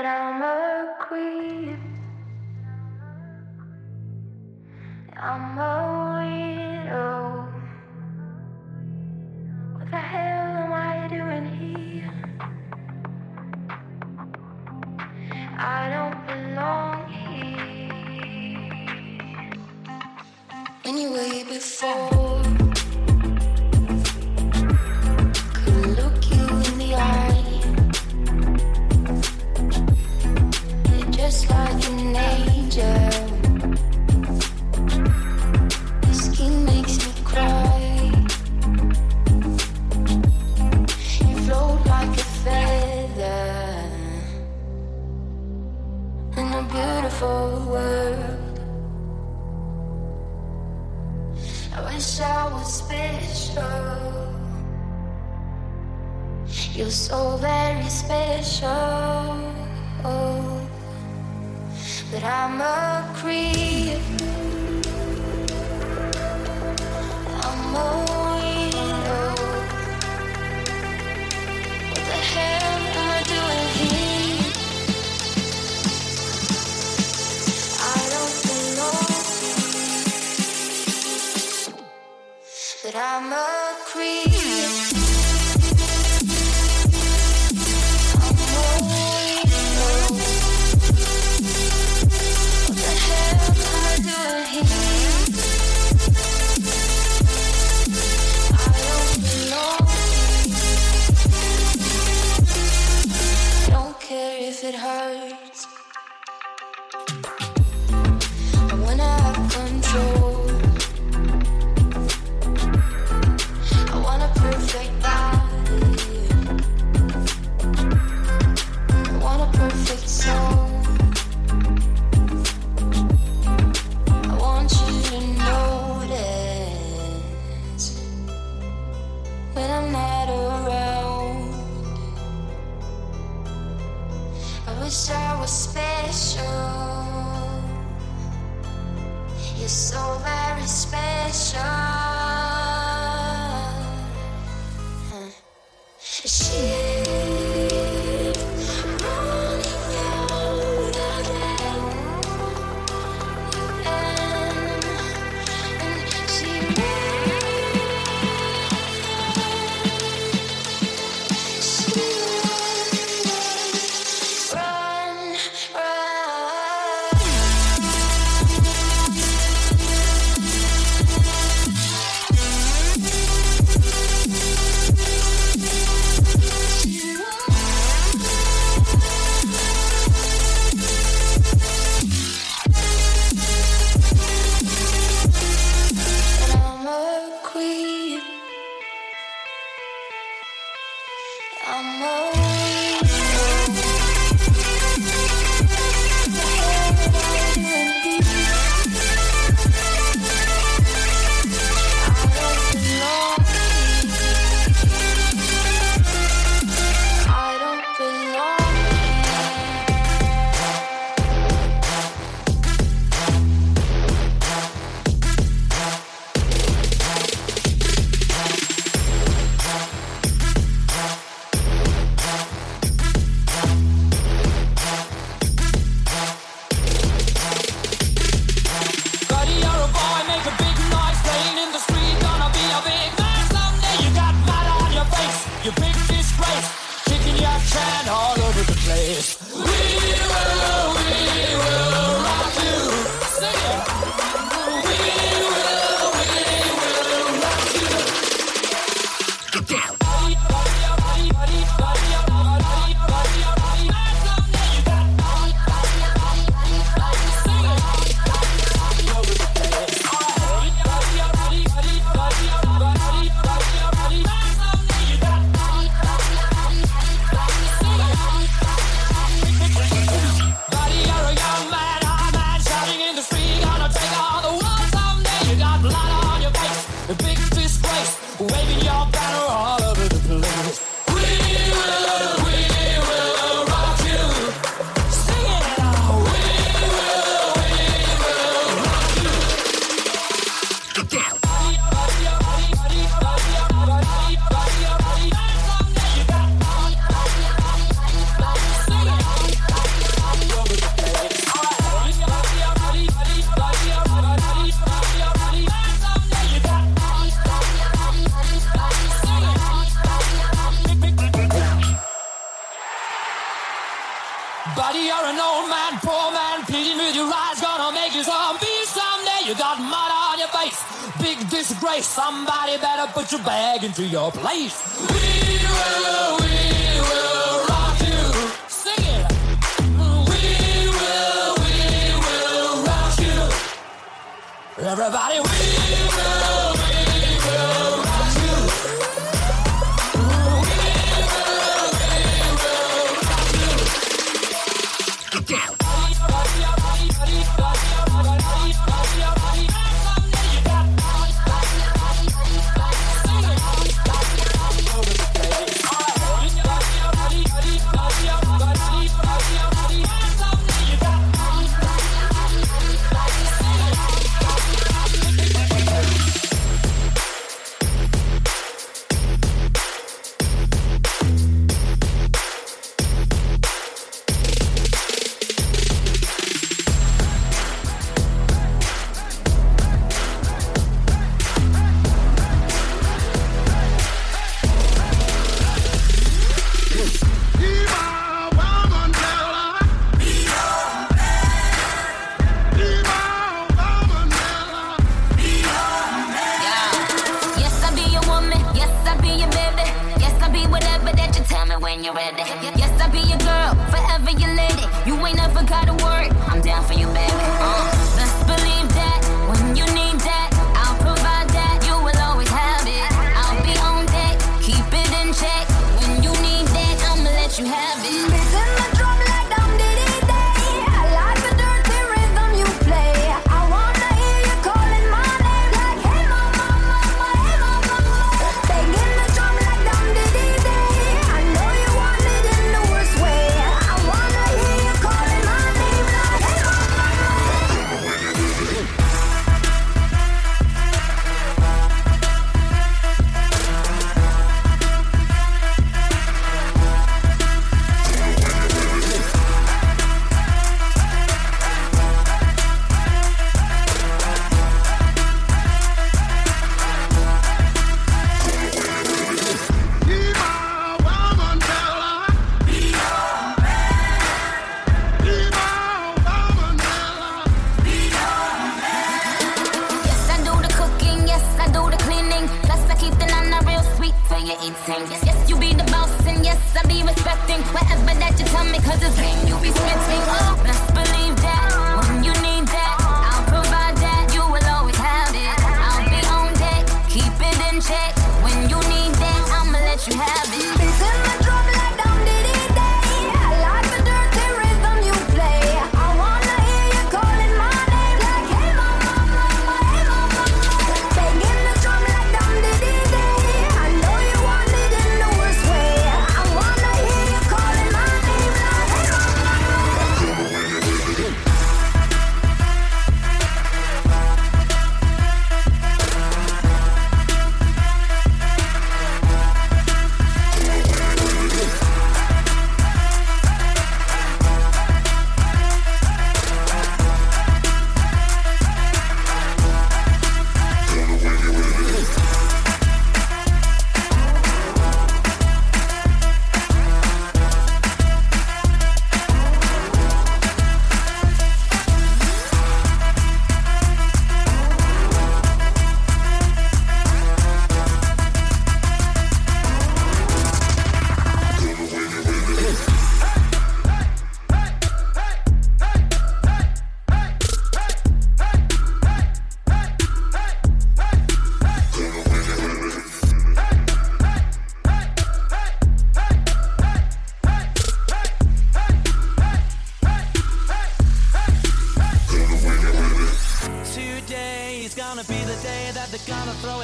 and I'm a queen. I'm a widow. What the hell am I doing here? I don't belong here. Anyway, before. that I'm a creep. Somebody better put your bag into your place. We will, we will rock you. Sing it. We will, we will rock you. Everybody, we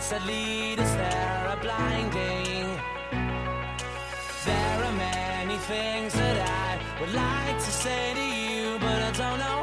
Lights that lead us there are blinding. There are many things that I would like to say to you, but I don't know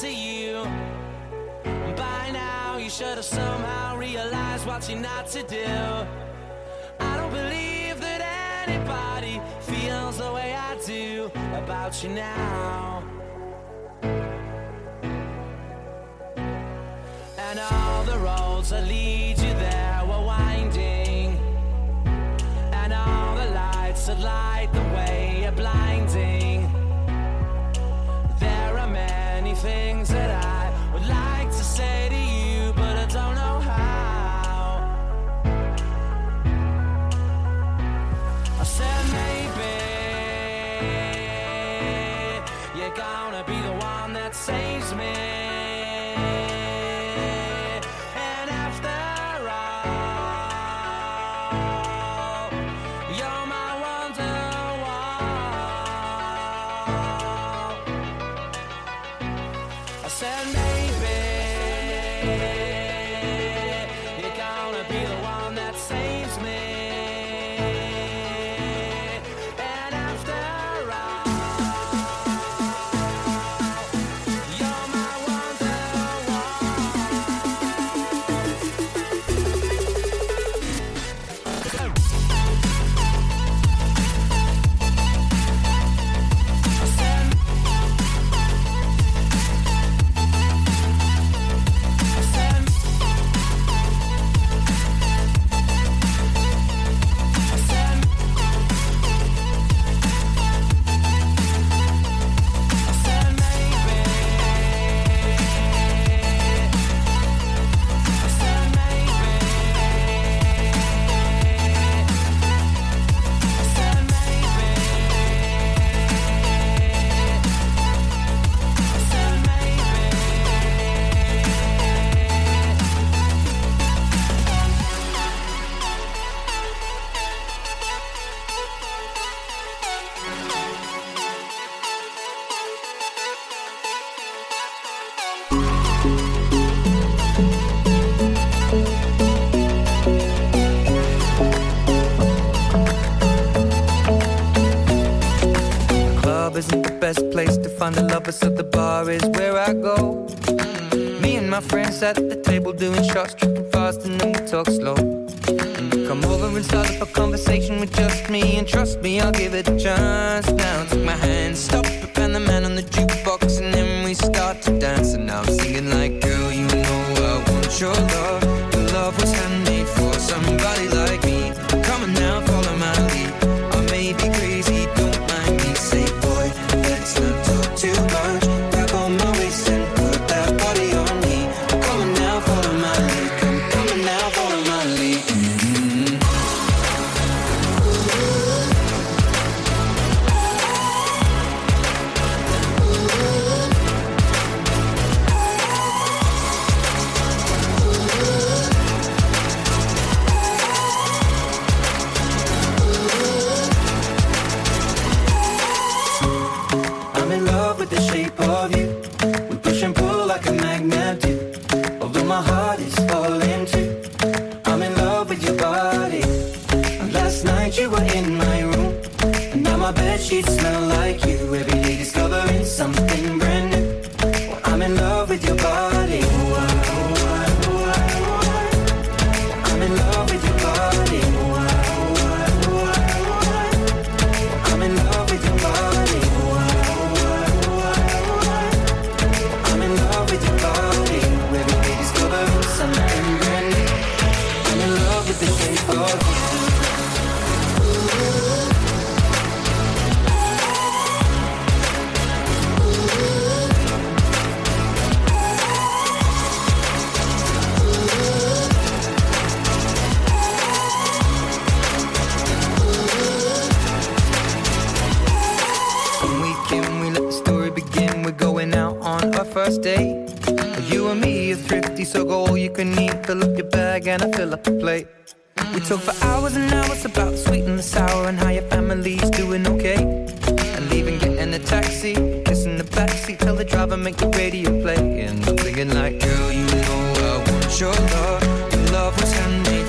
to you. By now, you should have somehow realized what you're not to do. I don't believe that anybody feels the way I do about you now. And all the roads that lead you there were winding. And all the lights that light the friends at the table doing shots, tripping fast, and then we talk slow. And you come over and start up a conversation with just me, and trust me, I'll give it a chance. Now take my hand, stop sheets smell like and I fill up the plate. We talk for hours and hours about the sweet and the sour and how your family's doing okay. And leaving, getting a taxi, kissing the backseat, tell the driver make the radio play. And I'm thinking, like, girl, you know I want your love. Your love was handmade.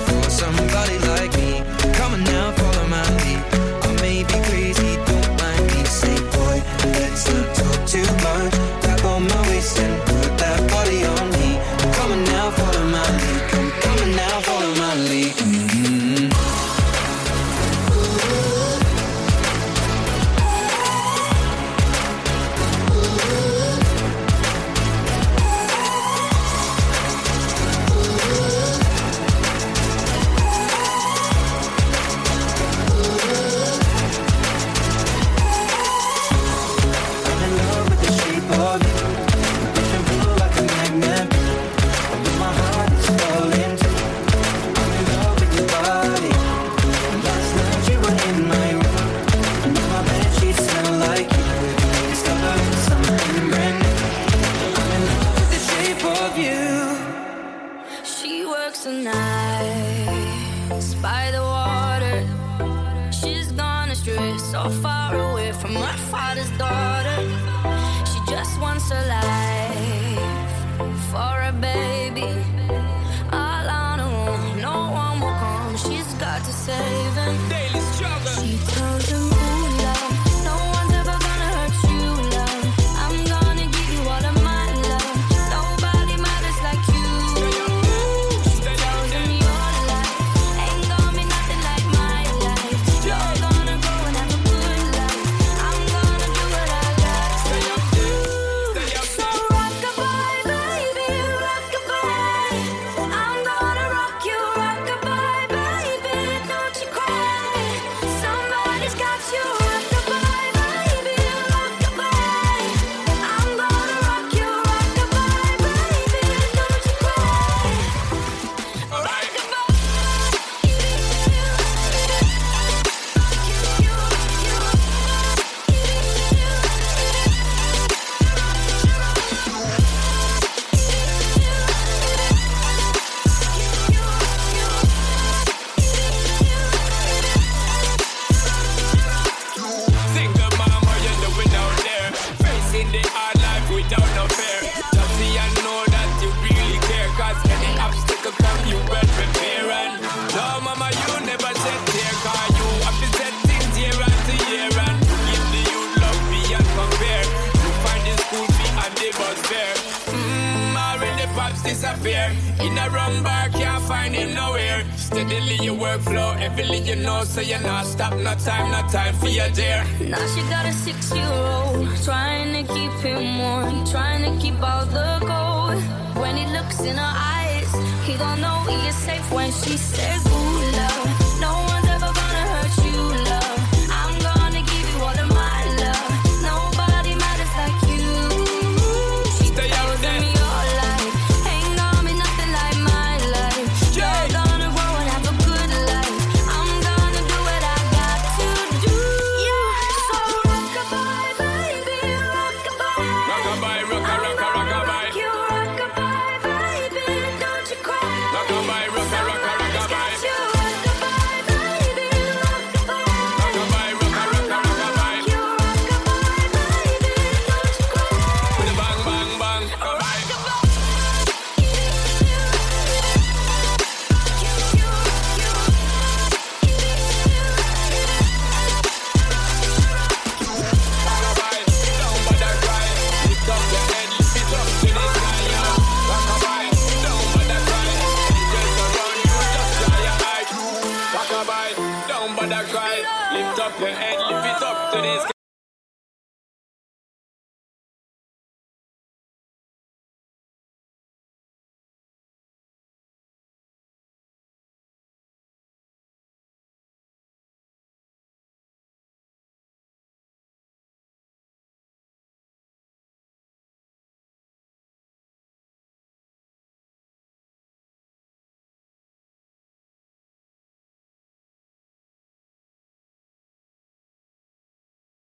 disappear. In a wrong bar, can't find him nowhere. Steadily your workflow, everything you know, so you're not stop. No time, no time for your dear. Now she got a six year old, trying to keep him warm, trying to keep all the gold. When he looks in her eyes, he don't know he is safe when she says. Lift up your head, lift it up to this.